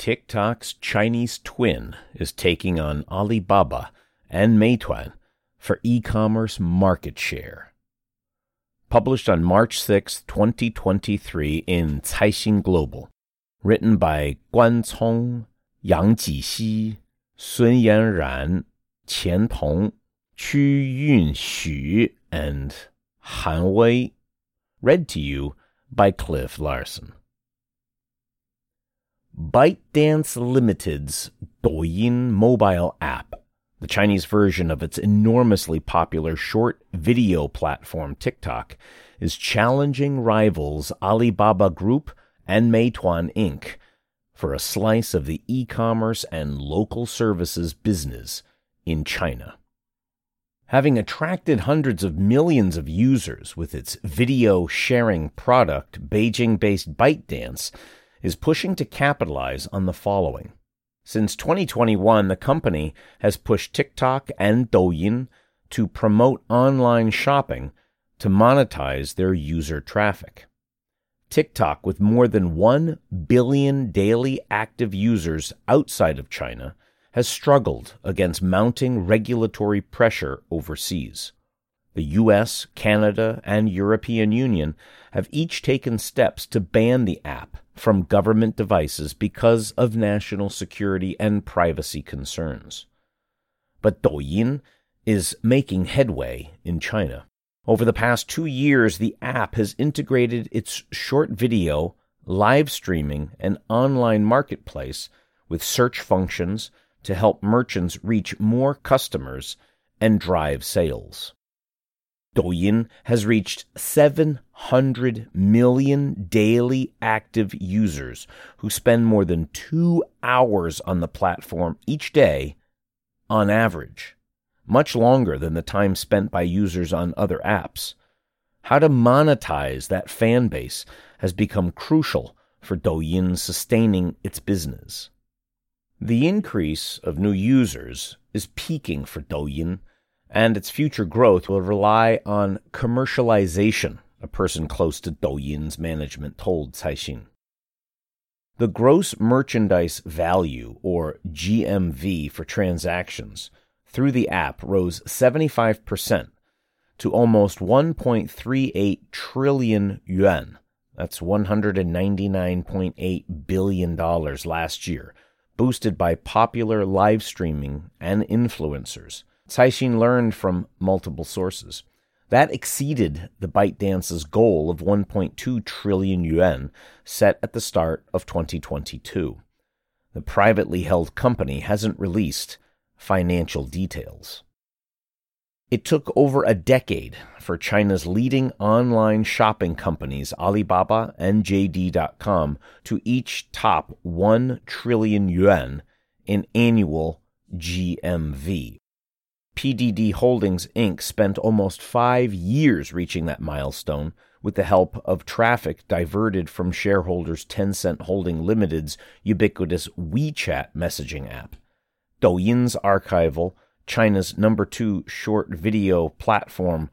TikTok's Chinese twin is taking on Alibaba and Meituan for e commerce market share. Published on March 6, 2023, in Caixin Global. Written by Guan Cong, Yang Jinxi, Sun Yanran, Qian Tong, Qu Yunxu, and Han Wei. Read to you by Cliff Larsen. ByteDance Limited's Douyin mobile app, the Chinese version of its enormously popular short video platform TikTok, is challenging rivals Alibaba Group and Meituan Inc. for a slice of the e-commerce and local services business in China. Having attracted hundreds of millions of users with its video sharing product, Beijing based ByteDance is pushing to capitalize on the following. Since 2021, the company has pushed TikTok and Douyin to promote online shopping to monetize their user traffic. TikTok, with more than 1 billion daily active users outside of China, has struggled against mounting regulatory pressure overseas. The US, Canada, and European Union have each taken steps to ban the app from government devices because of national security and privacy concerns. But Douyin is making headway in China. Over the past two years, the app has integrated its short video, live streaming, and online marketplace with search functions to help merchants reach more customers and drive sales. Douyin has reached 700 million daily active users who spend more than two hours on the platform each day on average, much longer than the time spent by users on other apps. How to monetize that fan base has become crucial for Douyin sustaining its business. The increase of new users is peaking for Douyin and its future growth will rely on commercialization, a person close to Douyin's management told Caixin. The gross merchandise value, or GMV, for transactions through the app rose 75% to almost 1.38 trillion yuan. That's $199.8 billion last year, boosted by popular live streaming and influencers. Caixin learned from multiple sources. That exceeded the ByteDance's goal of 1.2 trillion yuan set at the start of 2022. The privately held company hasn't released financial details. It took over a decade for China's leading online shopping companies, Alibaba and JD.com, to each top 1 trillion yuan in annual GMV. PDD Holdings Inc. spent almost five years reaching that milestone with the help of traffic diverted from shareholders Tencent Holding Limited's ubiquitous WeChat messaging app. Douyin's archival, China's number two short video platform,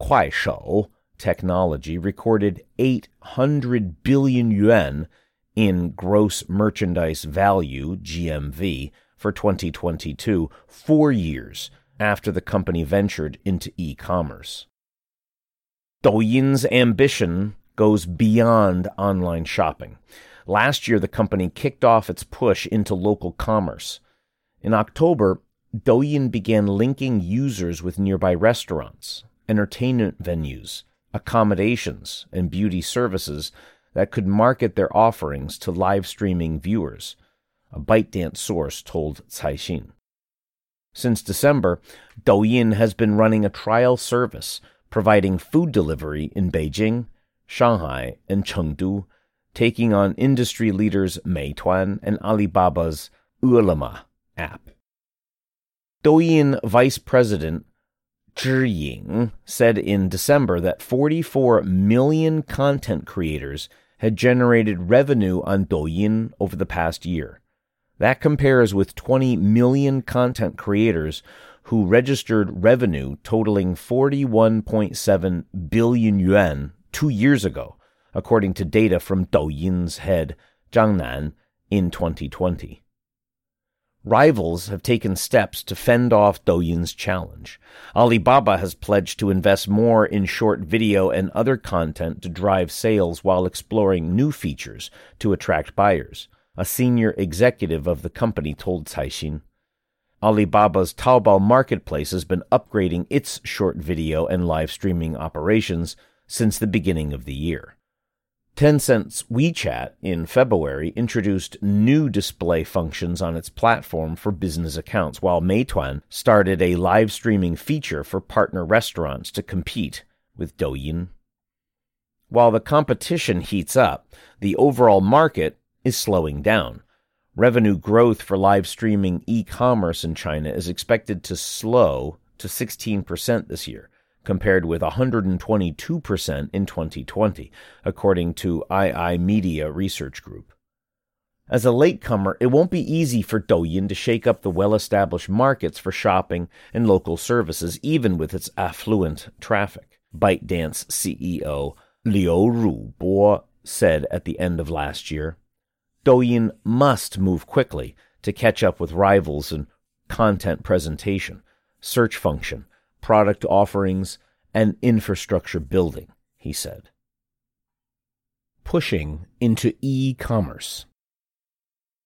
Kuaishou technology, recorded 800 billion yuan in gross merchandise value, GMV, for 2022, four years after the company ventured into e commerce. Douyin's ambition goes beyond online shopping. Last year, the company kicked off its push into local commerce. In October, Douyin began linking users with nearby restaurants, entertainment venues, accommodations, and beauty services that could market their offerings to live streaming viewers, a ByteDance source told Caixin. Since December, Douyin has been running a trial service providing food delivery in Beijing, Shanghai, and Chengdu, taking on industry leaders Meituan and Alibaba's Ele.me app. Douyin Vice President Zhi Ying said in December that 44 million content creators had generated revenue on Douyin over the past year. That compares with 20 million content creators who registered revenue totaling 41.7 billion yuan two years ago, according to data from Douyin's head, Zhang Nan, in 2020. Rivals have taken steps to fend off Douyin's challenge. Alibaba has pledged to invest more in short video and other content to drive sales while exploring new features to attract buyers. A senior executive of the company told Caixin. Alibaba's Taobao marketplace has been upgrading its short video and live streaming operations since the beginning of the year. Tencent's WeChat in February introduced new display functions on its platform for business accounts, while Meituan started a live streaming feature for partner restaurants to compete with Douyin. While the competition heats up, the overall market is slowing down. Revenue growth for live streaming e commerce in China is expected to slow to 16% this year, compared with 122% in 2020, according to iiMedia Research Group. As a latecomer, it won't be easy for Douyin to shake up the well established markets for shopping and local services, even with its affluent traffic. ByteDance CEO Liu Rubo said at the end of last year Douyin must move quickly to catch up with rivals in content presentation, search function, product offerings, and infrastructure building, he said. Pushing into e commerce.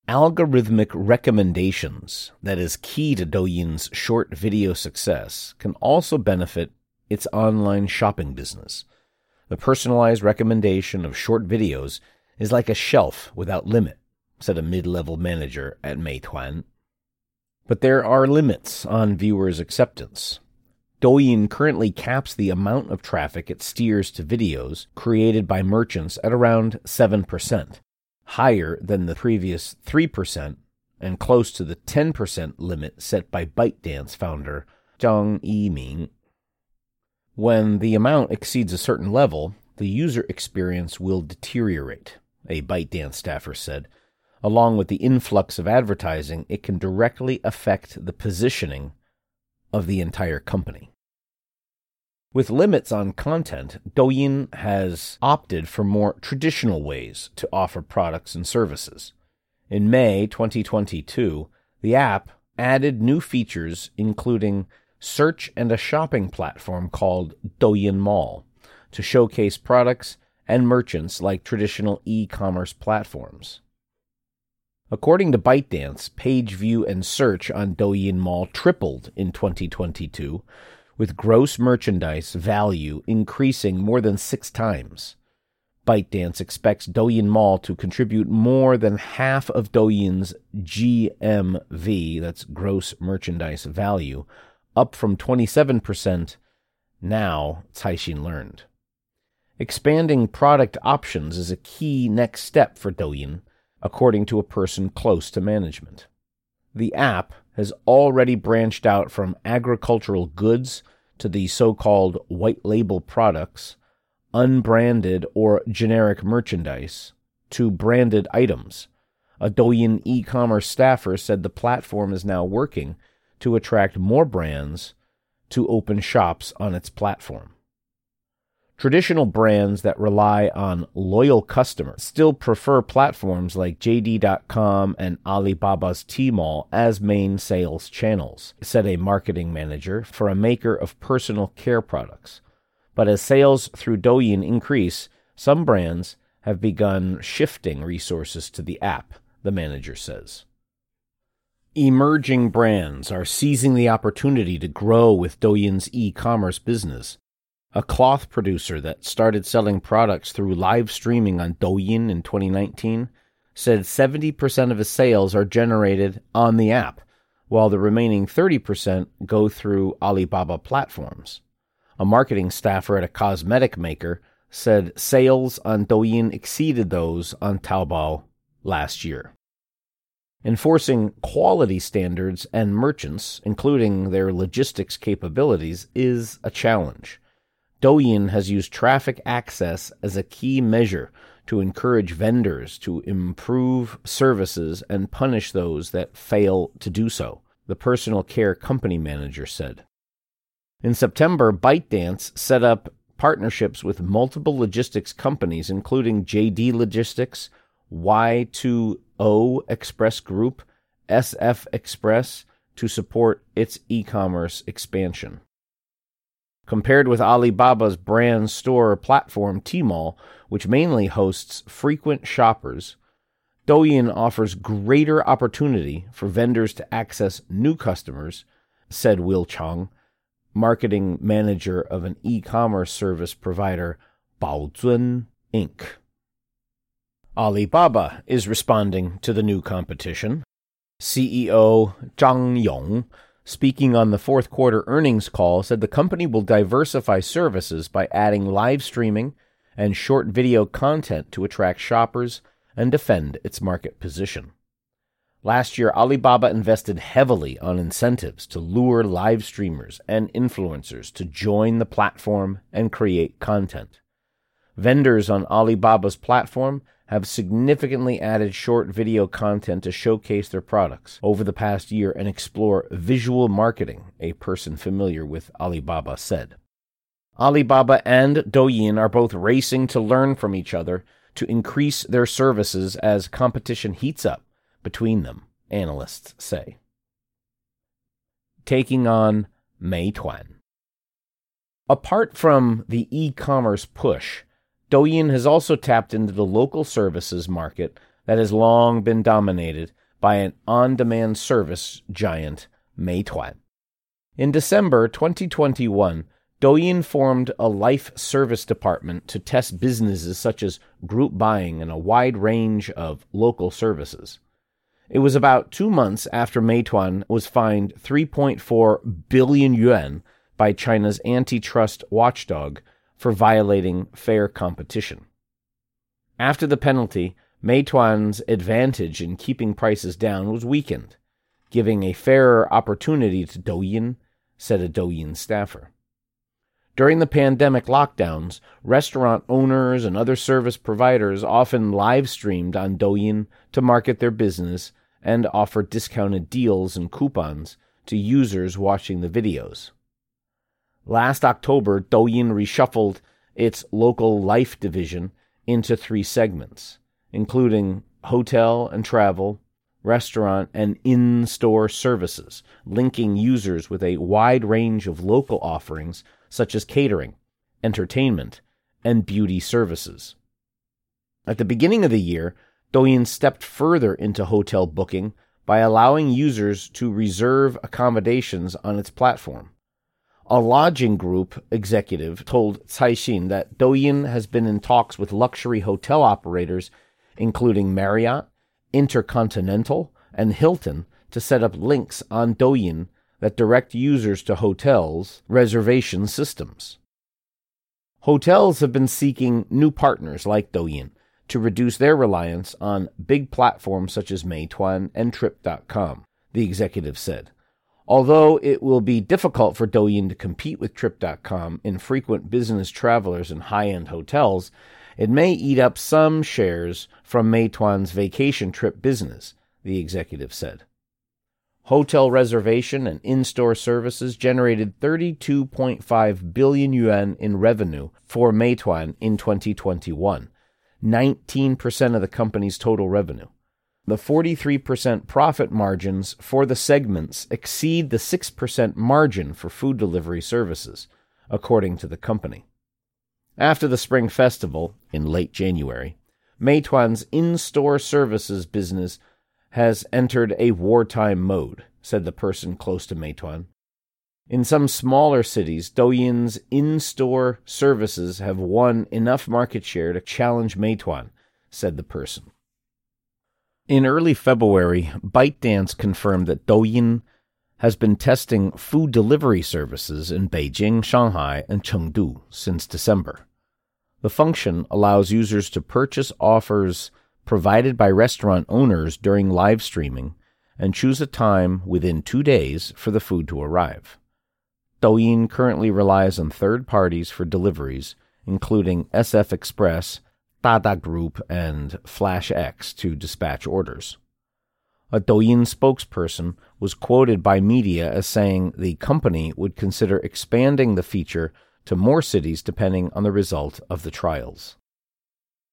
Algorithmic recommendations, that is key to Douyin's short video success, can also benefit its online shopping business. The personalized recommendation of short videos is like a shelf without limit, said a mid level manager at Meituan. But there are limits on viewers' acceptance. Douyin currently caps the amount of traffic it steers to videos created by merchants at around 7%, higher than the previous 3% and close to the 10% limit set by ByteDance founder Zhang Yiming. When the amount exceeds a certain level, the user experience will deteriorate, a ByteDance staffer said. Along with the influx of advertising, it can directly affect the positioning of the entire company. With limits on content, Douyin has opted for more traditional ways to offer products and services. In May 2022, the app added new features including search and a shopping platform called Douyin Mall to showcase products and merchants like traditional e-commerce platforms. According to ByteDance, page view and search on Douyin Mall tripled in 2022, with gross merchandise value increasing more than six times. ByteDance expects Douyin Mall to contribute more than half of Douyin's GMV, that's gross merchandise value, up from 27% now, Caixin learned. Expanding product options is a key next step for Douyin according to a person close to management. The app has already branched out from agricultural goods to the so called white label products, unbranded or generic merchandise, to branded items. A Douyin e commerce staffer said the platform is now working to attract more brands to open shops on its platform. Traditional brands that rely on loyal customers still prefer platforms like JD.com and Alibaba's Tmall as main sales channels, said a marketing manager for a maker of personal care products. But as sales through Douyin increase, some brands have begun shifting resources to the app, the manager says. Emerging brands are seizing the opportunity to grow with Douyin's e commerce business a cloth producer that started selling products through live streaming on Douyin in 2019, said 70% of his sales are generated on the app, while the remaining 30% go through Alibaba platforms. A marketing staffer at a cosmetic maker said sales on Douyin exceeded those on Taobao last year. Enforcing quality standards and merchants, including their logistics capabilities, is a challenge. Douyin has used traffic access as a key measure to encourage vendors to improve services and punish those that fail to do so, the personal care company manager said. In September, ByteDance set up partnerships with multiple logistics companies, including JD Logistics, YTO Express Group, SF Express, to support its e commerce expansion. Compared with Alibaba's brand store platform Tmall, which mainly hosts frequent shoppers, Douyin offers greater opportunity for vendors to access new customers, said Will Chang, marketing manager of an e commerce service provider, Baozun Inc. Alibaba is responding to the new competition. CEO Zhang Yong speaking on the fourth quarter earnings call, said the company will diversify services by adding live streaming and short video content to attract shoppers and defend its market position. Last year, Alibaba invested heavily on incentives to lure live streamers and influencers to join the platform and create content. Vendors on Alibaba's platform have significantly added short video content to showcase their products over the past year and explore visual marketing, a person familiar with Alibaba said. Alibaba and Douyin are both racing to learn from each other to increase their services as competition heats up between them, analysts say. Taking on Meituan. Apart from the e commerce push, Douyin has also tapped into the local services market that has long been dominated by an on demand service giant, Meituan. In December 2021, Douyin formed a life service department to test businesses such as group buying and a wide range of local services. It was about two months after Meituan was fined 3.4 billion yuan by China's antitrust watchdog for violating fair competition. After the penalty, Meituan's advantage in keeping prices down was weakened, giving a fairer opportunity to Douyin, said a Douyin staffer. During the pandemic lockdowns, restaurant owners and other service providers often live streamed on Douyin to market their business and offer discounted deals and coupons to users watching the videos. Last October, Douyin reshuffled its local life division into three segments, including hotel and travel, restaurant, and in store services, linking users with a wide range of local offerings such as catering, entertainment, and beauty services. At the beginning of the year, Douyin stepped further into hotel booking by allowing users to reserve accommodations on its platform. A lodging group executive told Caixin that Douyin has been in talks with luxury hotel operators, including Marriott, Intercontinental, and Hilton, to set up links on Douyin that direct users to hotels' reservation systems. Hotels have been seeking new partners like Douyin to reduce their reliance on big platforms such as Meituan and Trip.com, the executive said. Although it will be difficult for Douyin to compete with Trip.com in frequent business travelers and high end hotels, it may eat up some shares from Meituan's vacation trip business, the executive said. Hotel reservation and in store services generated 32.5 billion yuan in revenue for Meituan in 2021, 19% of the company's total revenue. The 43% profit margins for the segments exceed the 6% margin for food delivery services, according to the company. After the Spring Festival in late January, Meituan's in store services business has entered a wartime mode, said the person close to Meituan. In some smaller cities, Douyin's in store services have won enough market share to challenge Meituan, said the person. In early February, ByteDance confirmed that Douyin has been testing food delivery services in Beijing, Shanghai, and Chengdu since December. The function allows users to purchase offers provided by restaurant owners during live streaming and choose a time within two days for the food to arrive. Douyin currently relies on third parties for deliveries, including SF Express, Dada Group, and FlashEx to dispatch orders. A Douyin spokesperson was quoted by media as saying the company would consider expanding the feature to more cities depending on the result of the trials.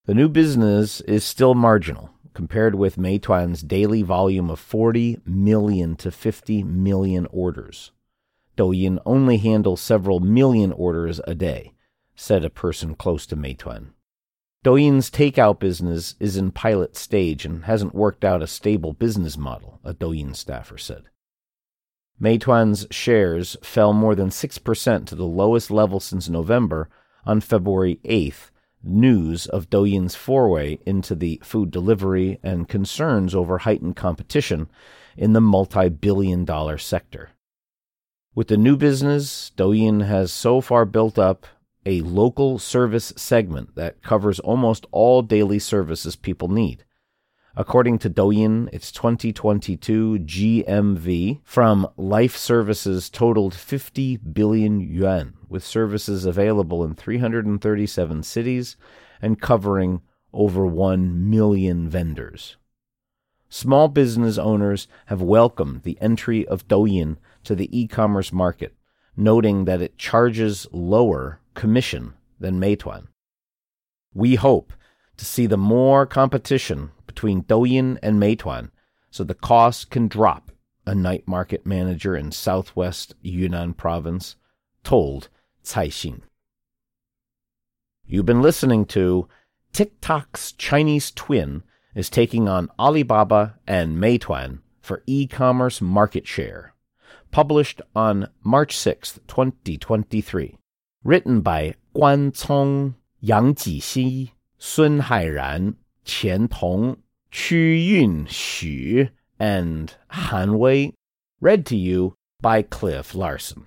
The new business is still marginal compared with Meituan's daily volume of 40 million to 50 million orders. Douyin only handles several million orders a day, said a person close to Meituan. Douyin's takeout business is in pilot stage and hasn't worked out a stable business model, a Douyin staffer said. Meituan's shares fell more than 6% to the lowest level since November on February 8th. News of Douyin's foray into the food delivery and concerns over heightened competition in the multi billion dollar sector. With the new business, Douyin has so far built up a local service segment that covers almost all daily services people need. According to Douyin, its 2022 GMV from life services totaled 50 billion yuan, with services available in 337 cities and covering over 1 million vendors. Small business owners have welcomed the entry of Douyin to the e-commerce market, noting that it charges lower commission than Meituan. We hope to see the more competition between Douyin and Meituan so the cost can drop, a night market manager in southwest Yunnan province told Caixin. You've been listening to TikTok's Chinese twin is taking on Alibaba and Meituan for e-commerce market share. Published on March 6, 2023. Written by Guan Cong, Yang Jinxi, Sun Yanran, Qian Tong, Qu Yunxu, and Han Wei. Read to you by Cliff Larsen.